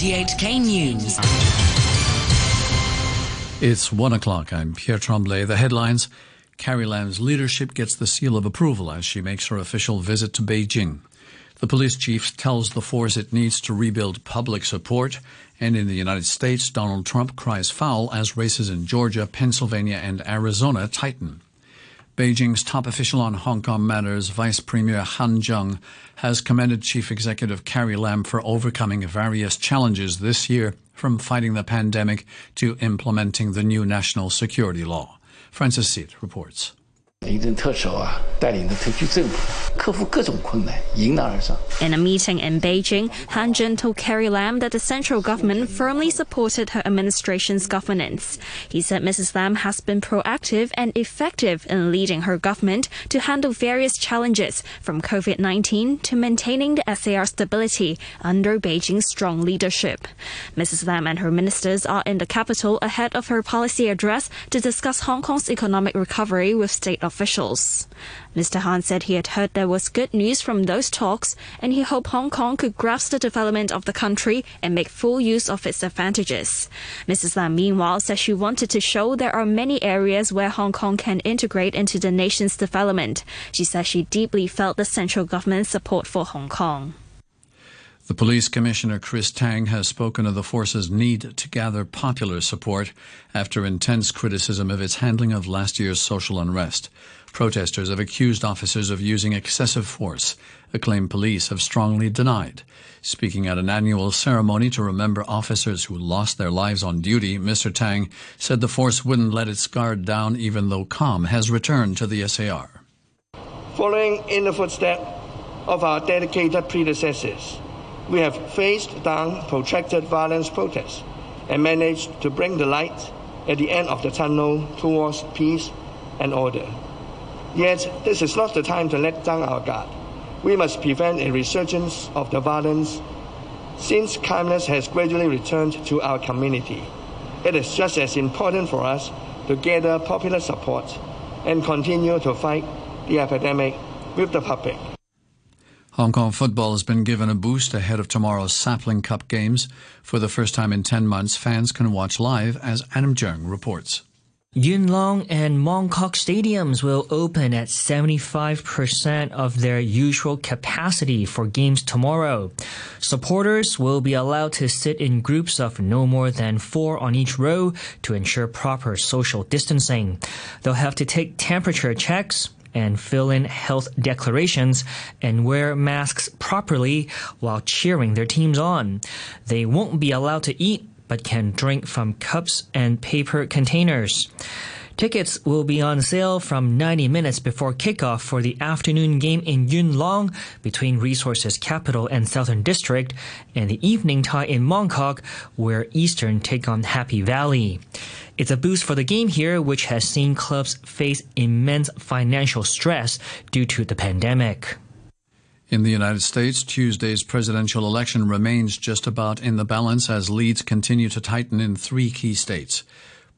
RTHK News. It's one o'clock. I'm Pierre Tremblay. The headlines Carrie Lam's leadership gets the seal of approval as she makes her official visit to Beijing. The police chief tells the force it needs to rebuild public support. And in the United States, Donald Trump cries foul as races in Georgia, Pennsylvania, and Arizona tighten. Beijing's top official on Hong Kong matters, Vice Premier Han Zheng, has commended Chief Executive Carrie Lam for overcoming various challenges this year, from fighting the pandemic to implementing the new national security law. Francis Seat reports. In a meeting in Beijing, Han Zheng told Carrie Lam that the central government firmly supported her administration's governance. He said Mrs. Lam has been proactive and effective in leading her government to handle various challenges, from COVID 19 to maintaining the SAR stability under Beijing's strong leadership. Mrs. Lam and her ministers are in the capital ahead of her policy address to discuss Hong Kong's economic recovery with state officials. Mr. Han said he had heard there was good news from those talks and he hoped Hong Kong could grasp the development of the country and make full use of its advantages. Mrs. Lam, meanwhile, said she wanted to show there are many areas where Hong Kong can integrate into the nation's development. She said she deeply felt the central government's support for Hong Kong. The police commissioner Chris Tang has spoken of the force's need to gather popular support after intense criticism of its handling of last year's social unrest. Protesters have accused officers of using excessive force, a claim police have strongly denied. Speaking at an annual ceremony to remember officers who lost their lives on duty, Mr. Tang said the force wouldn't let its guard down even though calm has returned to the SAR. Following in the footsteps of our dedicated predecessors, we have faced down protracted violence protests and managed to bring the light at the end of the tunnel towards peace and order. Yet, this is not the time to let down our guard. We must prevent a resurgence of the violence since calmness has gradually returned to our community. It is just as important for us to gather popular support and continue to fight the epidemic with the public. Hong Kong football has been given a boost ahead of tomorrow's Sapling Cup games. For the first time in 10 months, fans can watch live as Adam Jung reports. Yuen Long and Mong Kok stadiums will open at 75% of their usual capacity for games tomorrow. Supporters will be allowed to sit in groups of no more than four on each row to ensure proper social distancing. They'll have to take temperature checks, and fill in health declarations and wear masks properly while cheering their teams on. They won't be allowed to eat but can drink from cups and paper containers. Tickets will be on sale from 90 minutes before kickoff for the afternoon game in Yuen Long between Resources Capital and Southern District and the evening tie in Mong Kok where Eastern take on Happy Valley. It's a boost for the game here, which has seen clubs face immense financial stress due to the pandemic. In the United States, Tuesday's presidential election remains just about in the balance as leads continue to tighten in three key states.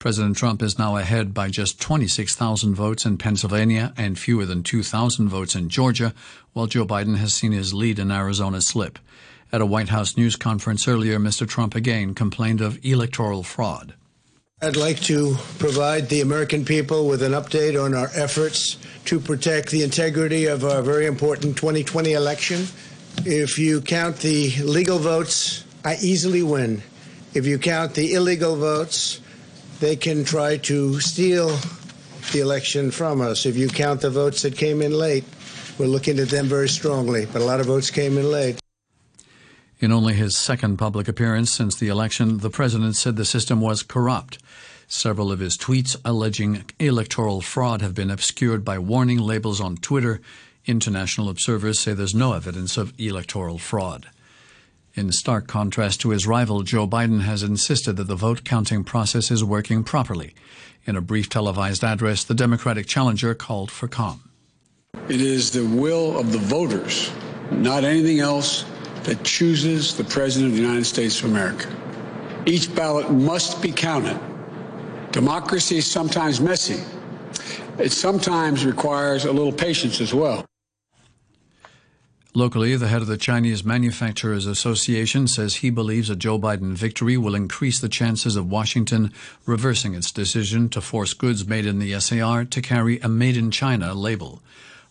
President Trump is now ahead by just 26,000 votes in Pennsylvania and fewer than 2,000 votes in Georgia, while Joe Biden has seen his lead in Arizona slip. At a White House news conference earlier, Mr. Trump again complained of electoral fraud. I'd like to provide the American people with an update on our efforts to protect the integrity of our very important 2020 election. If you count the legal votes, I easily win. If you count the illegal votes, they can try to steal the election from us. If you count the votes that came in late, we're looking at them very strongly, but a lot of votes came in late. In only his second public appearance since the election, the president said the system was corrupt. Several of his tweets alleging electoral fraud have been obscured by warning labels on Twitter. International observers say there's no evidence of electoral fraud. In stark contrast to his rival, Joe Biden has insisted that the vote counting process is working properly. In a brief televised address, the Democratic challenger called for calm. It is the will of the voters, not anything else, that chooses the President of the United States of America. Each ballot must be counted. Democracy is sometimes messy. It sometimes requires a little patience as well. Locally, the head of the Chinese Manufacturers Association says he believes a Joe Biden victory will increase the chances of Washington reversing its decision to force goods made in the SAR to carry a Made in China label.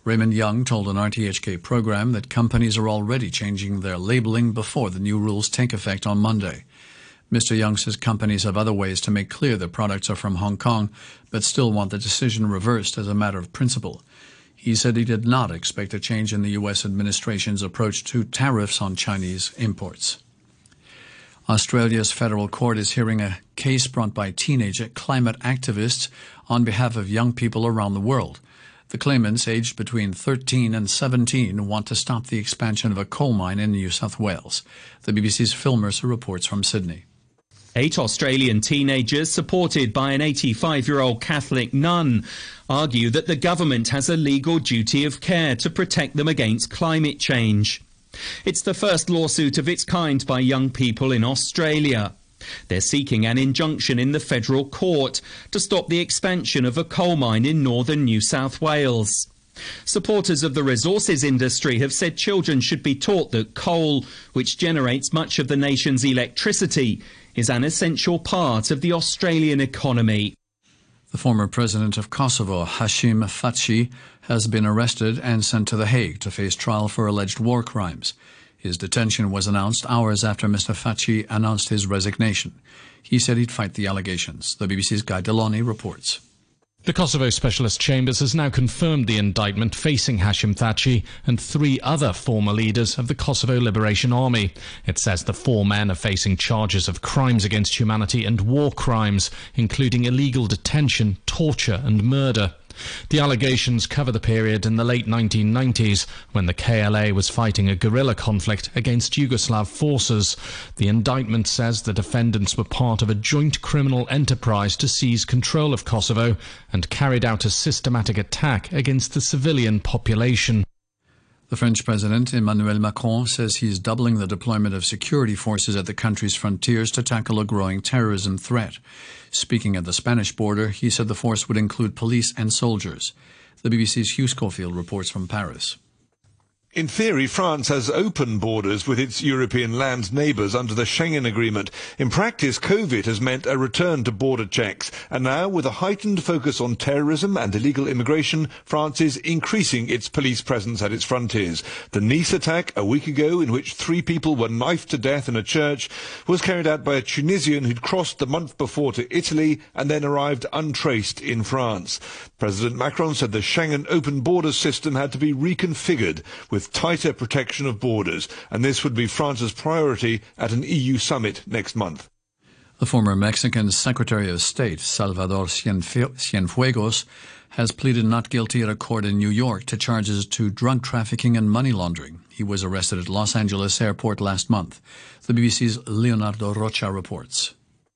Raymond Young told an RTHK program that companies are already changing their labeling before the new rules take effect on Monday. Mr. Young says companies have other ways to make clear their products are from Hong Kong, but still want the decision reversed as a matter of principle. He said he did not expect a change in the U.S. administration's approach to tariffs on Chinese imports. Australia's federal court is hearing a case brought by teenage climate activists on behalf of young people around the world. The claimants, aged between 13 and 17, want to stop the expansion of a coal mine in New South Wales. The BBC's Phil Mercer reports from Sydney. Eight Australian teenagers, supported by an 85 year old Catholic nun, argue that the government has a legal duty of care to protect them against climate change. It's the first lawsuit of its kind by young people in Australia. They're seeking an injunction in the federal court to stop the expansion of a coal mine in northern New South Wales. Supporters of the resources industry have said children should be taught that coal, which generates much of the nation's electricity, is an essential part of the Australian economy. The former president of Kosovo, Hashim Thaçi, has been arrested and sent to The Hague to face trial for alleged war crimes. His detention was announced hours after Mr. Thaçi announced his resignation. He said he'd fight the allegations. The BBC's Guy Delauney reports. The Kosovo Specialist Chambers has now confirmed the indictment facing Hashim Thaçi and three other former leaders of the Kosovo Liberation Army. It says the four men are facing charges of crimes against humanity and war crimes, including illegal detention, torture, and murder. The allegations cover the period in the late 1990s when the KLA was fighting a guerrilla conflict against Yugoslav forces. The indictment says the defendants were part of a joint criminal enterprise to seize control of Kosovo and carried out a systematic attack against the civilian population. The French President Emmanuel Macron says he is doubling the deployment of security forces at the country's frontiers to tackle a growing terrorism threat. Speaking at the Spanish border, he said the force would include police and soldiers. The BBC's Hugh Schofield reports from Paris. In theory, France has open borders with its European land neighbours under the Schengen Agreement. In practice, COVID has meant a return to border checks. And now, with a heightened focus on terrorism and illegal immigration, France is increasing its police presence at its frontiers. The Nice attack a week ago, in which three people were knifed to death in a church, was carried out by a Tunisian who'd crossed the month before to Italy and then arrived untraced in France. President Macron said the Schengen open borders system had to be reconfigured with tighter protection of borders, and this would be France's priority at an EU summit next month. The former Mexican Secretary of State, Salvador Cienfuegos, has pleaded not guilty at a court in New York to charges to drug trafficking and money laundering. He was arrested at Los Angeles airport last month. The BBC's Leonardo Rocha reports.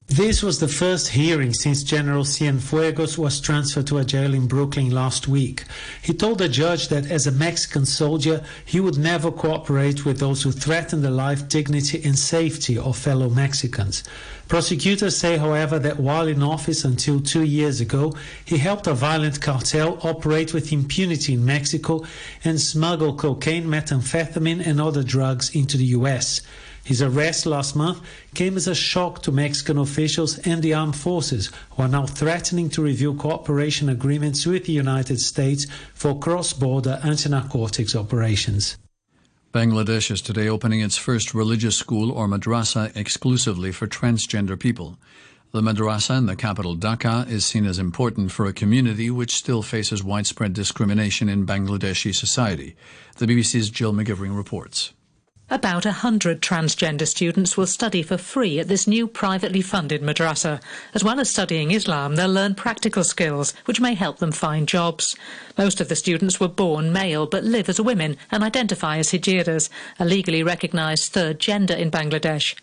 This was the first hearing since General Cienfuegos was transferred to a jail in Brooklyn last week. He told the judge that as a Mexican soldier, he would never cooperate with those who threaten the life, dignity, and safety of fellow Mexicans. Prosecutors say, however, that while in office until two years ago, he helped a violent cartel operate with impunity in Mexico and smuggle cocaine, methamphetamine, and other drugs into the U.S. His arrest last month came as a shock to Mexican officials and the armed forces, who are now threatening to review cooperation agreements with the United States for cross border anti narcotics operations. Bangladesh is today opening its first religious school or madrasa exclusively for transgender people. The madrasa in the capital Dhaka is seen as important for a community which still faces widespread discrimination in Bangladeshi society. The BBC's Jill McGivering reports. About a hundred transgender students will study for free at this new privately funded madrasa. As well as studying Islam, they'll learn practical skills which may help them find jobs. Most of the students were born male but live as women and identify as hijiras, a legally recognised third gender in Bangladesh.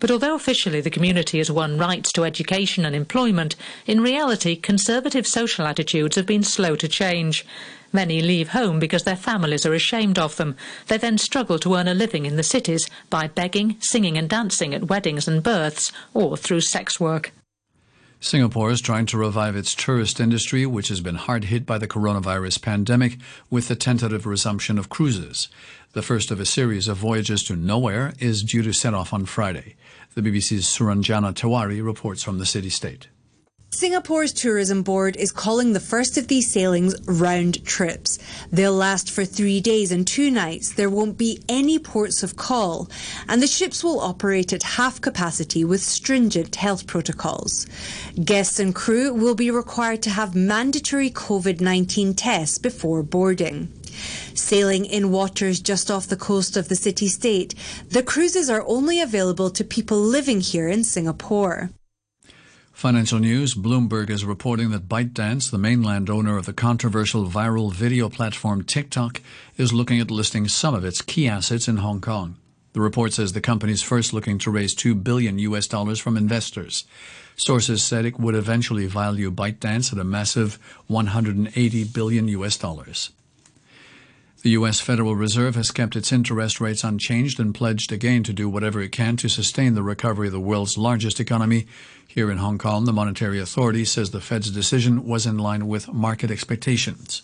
But although officially the community has won rights to education and employment, in reality conservative social attitudes have been slow to change. Many leave home because their families are ashamed of them. They then struggle to earn a living in the cities by begging, singing and dancing at weddings and births, or through sex work. Singapore is trying to revive its tourist industry, which has been hard hit by the coronavirus pandemic, with the tentative resumption of cruises. The first of a series of voyages to nowhere is due to set off on Friday. The BBC's Suranjana Tewari reports from the city state. Singapore's tourism board is calling the first of these sailings round trips. They'll last for three days and two nights. There won't be any ports of call, and the ships will operate at half capacity with stringent health protocols. Guests and crew will be required to have mandatory COVID 19 tests before boarding. Sailing in waters just off the coast of the city state, the cruises are only available to people living here in Singapore. Financial news Bloomberg is reporting that ByteDance, the mainland owner of the controversial viral video platform TikTok, is looking at listing some of its key assets in Hong Kong. The report says the company is first looking to raise 2 billion US dollars from investors. Sources said it would eventually value ByteDance at a massive 180 billion US dollars. The U.S. Federal Reserve has kept its interest rates unchanged and pledged again to do whatever it can to sustain the recovery of the world's largest economy. Here in Hong Kong, the Monetary Authority says the Fed's decision was in line with market expectations.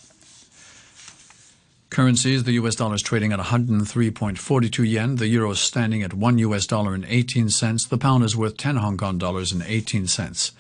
Currencies, the US dollar is trading at 103.42 yen, the euro is standing at 1 US dollar and 18 cents, the pound is worth 10 Hong Kong dollars and 18 cents.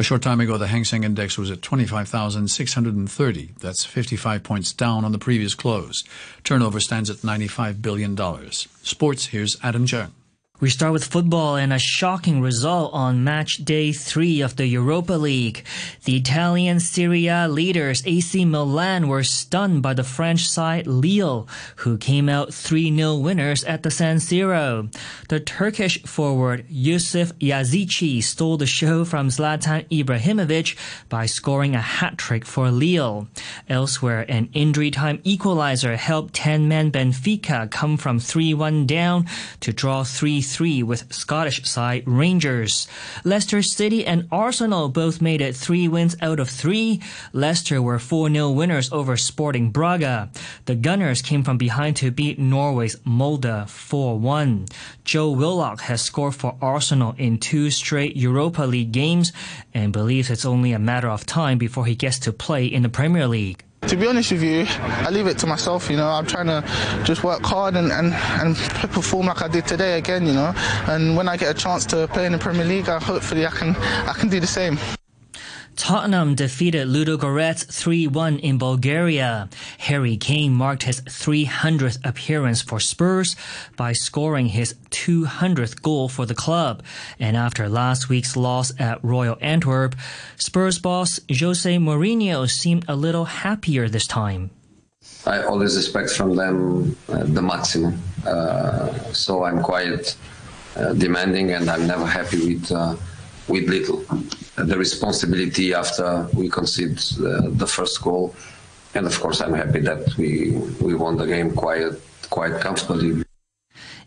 A short time ago, the Hang Seng Index was at 25,630. That's 55 points down on the previous close. Turnover stands at $95 billion. Sports, here's Adam Jung. We start with football and a shocking result on match day three of the Europa League. The Italian Serie A leaders AC Milan were stunned by the French side Lille, who came out 3-0 winners at the San Siro. The Turkish forward Yusuf Yazici stole the show from Zlatan Ibrahimovic by scoring a hat-trick for Lille. Elsewhere, an injury time equalizer helped 10-man Benfica come from 3-1 down to draw 3 3 with Scottish side Rangers. Leicester City and Arsenal both made it three wins out of three. Leicester were 4 0 winners over Sporting Braga. The Gunners came from behind to beat Norway's Molde 4 1. Joe Willock has scored for Arsenal in two straight Europa League games and believes it's only a matter of time before he gets to play in the Premier League. To be honest with you, I leave it to myself, you know. I'm trying to just work hard and, and, and perform like I did today again, you know. And when I get a chance to play in the Premier League, I, hopefully I can I can do the same. Tottenham defeated Ludogorets 3-1 in Bulgaria. Harry Kane marked his 300th appearance for Spurs by scoring his 200th goal for the club. And after last week's loss at Royal Antwerp, Spurs boss Jose Mourinho seemed a little happier this time. I always expect from them uh, the maximum. Uh, so I'm quite uh, demanding and I'm never happy with uh, with little. The responsibility after we concede uh, the first goal, and of course I'm happy that we we won the game quite quite comfortably.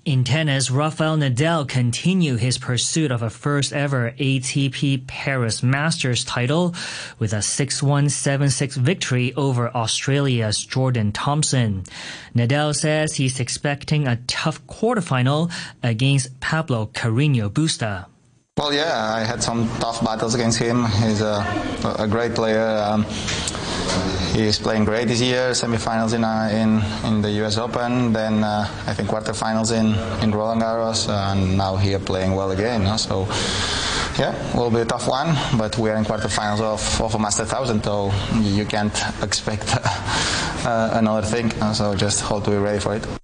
In tennis, Rafael Nadal continued his pursuit of a first ever ATP Paris Masters title with a 6-1, 7-6 victory over Australia's Jordan Thompson. Nadal says he's expecting a tough quarterfinal against Pablo Carreño Busta. Well, yeah, I had some tough battles against him. He's a, a great player. Um, he's playing great this year. Semifinals in uh, in in the U.S. Open, then uh, I think quarterfinals in in Roland Garros, and now here playing well again. No? So. Yeah, will be a tough one, but we are in quarterfinals of, of a Master 1000, so you can't expect uh, another thing. So just hope to be ready for it.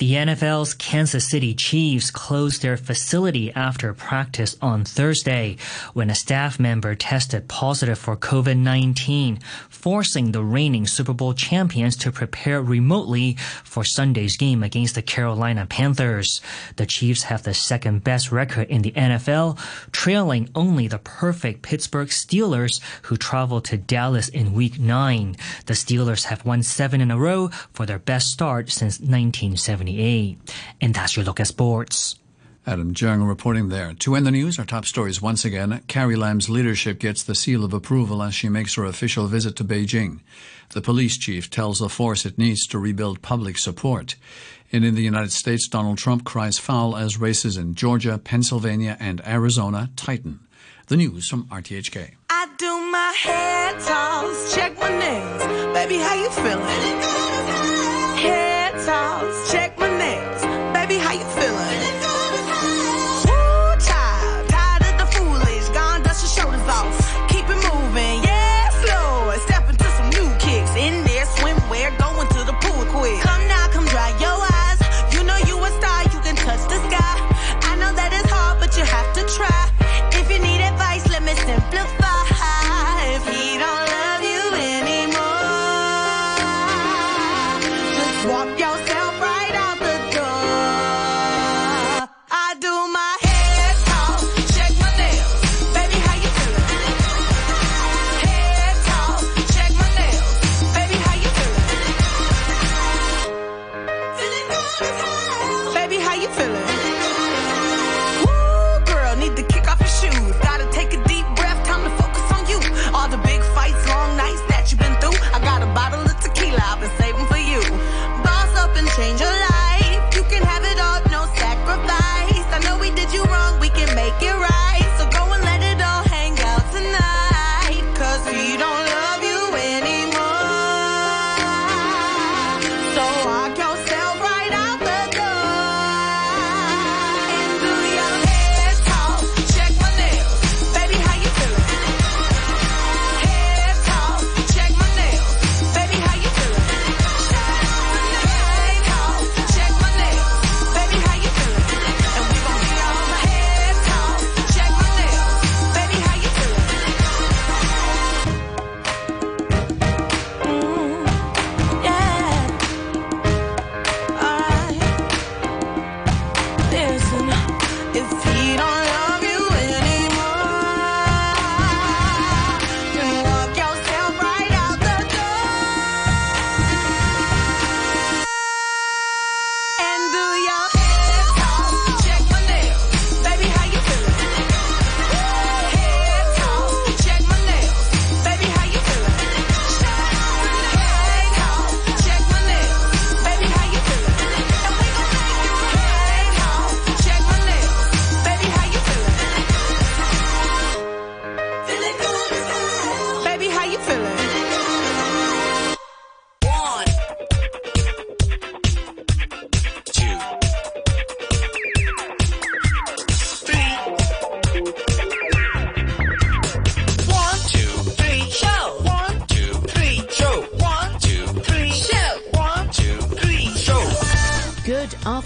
The NFL's Kansas City Chiefs closed their facility after practice on Thursday when a staff member tested positive for COVID-19, forcing the reigning Super Bowl champions to prepare remotely for Sunday's game against the Carolina Panthers. The Chiefs have the second best record in the NFL, trailing only the perfect Pittsburgh Steelers who traveled to Dallas in week 9. The Steelers have won 7 in a row for their best start since 1970. And that's your look at sports. Adam Jung reporting there. To end the news, our top stories once again. Carrie Lam's leadership gets the seal of approval as she makes her official visit to Beijing. The police chief tells the force it needs to rebuild public support. And in the United States, Donald Trump cries foul as races in Georgia, Pennsylvania, and Arizona tighten. The news from RTHK. I do my hair toss, check my nails. Baby, how you feeling? Hair check my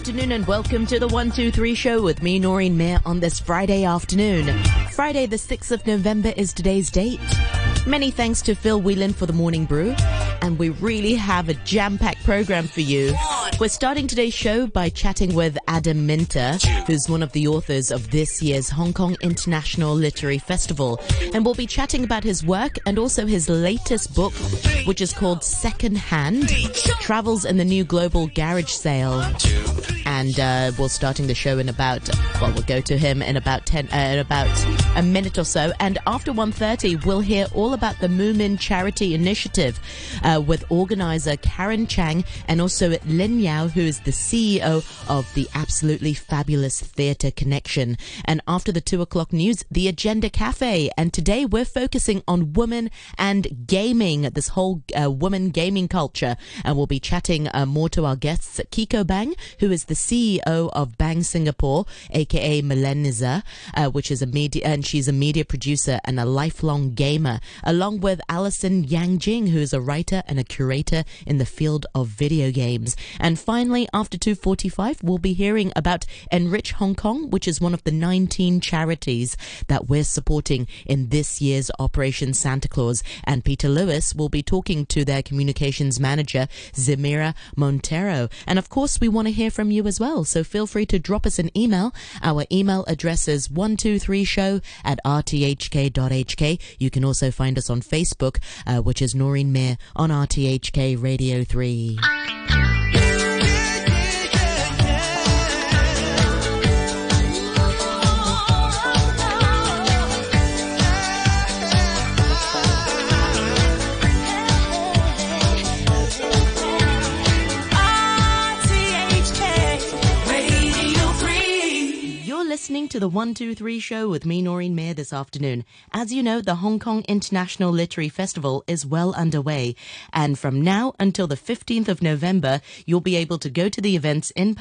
afternoon and welcome to the 123 show with me, Noreen Mir, on this Friday afternoon. Friday, the 6th of November is today's date. Many thanks to Phil Whelan for the morning brew, and we really have a jam packed program for you. We're starting today's show by chatting with Adam Minter, who's one of the authors of this year's Hong Kong International Literary Festival, and we'll be chatting about his work and also his latest book, which is called Second Hand Travels in the New Global Garage Sale. And uh, we're starting the show in about well, we'll go to him in about ten, uh, in about a minute or so. And after 1.30, we'll hear all about the Moomin Charity Initiative uh, with organizer Karen Chang and also Lin Yao, who is the CEO of the absolutely fabulous Theatre Connection. And after the two o'clock news, the Agenda Cafe. And today we're focusing on women and gaming, this whole uh, woman gaming culture. And we'll be chatting uh, more to our guests, Kiko Bang, who is the CEO of Bang Singapore, aka Mileniza, uh, which is a media, and she's a media producer and a lifelong gamer, along with Alison Yang Jing, who is a writer and a curator in the field of video games. And finally, after 2.45, we'll be hearing about Enrich Hong Kong, which is one of the 19 charities that we're supporting in this year's Operation Santa Claus. And Peter Lewis will be talking to their communications manager, Zemira Montero. And of course, we want to hear from you as well. So feel free to drop us an email. Our email address is 123show at rthk.hk. You can also find us on Facebook, uh, which is Noreen Mir on RTHK Radio 3. Listening to the 123 show with me, Noreen Mir, this afternoon. As you know, the Hong Kong International Literary Festival is well underway. And from now until the 15th of November, you'll be able to go to the events in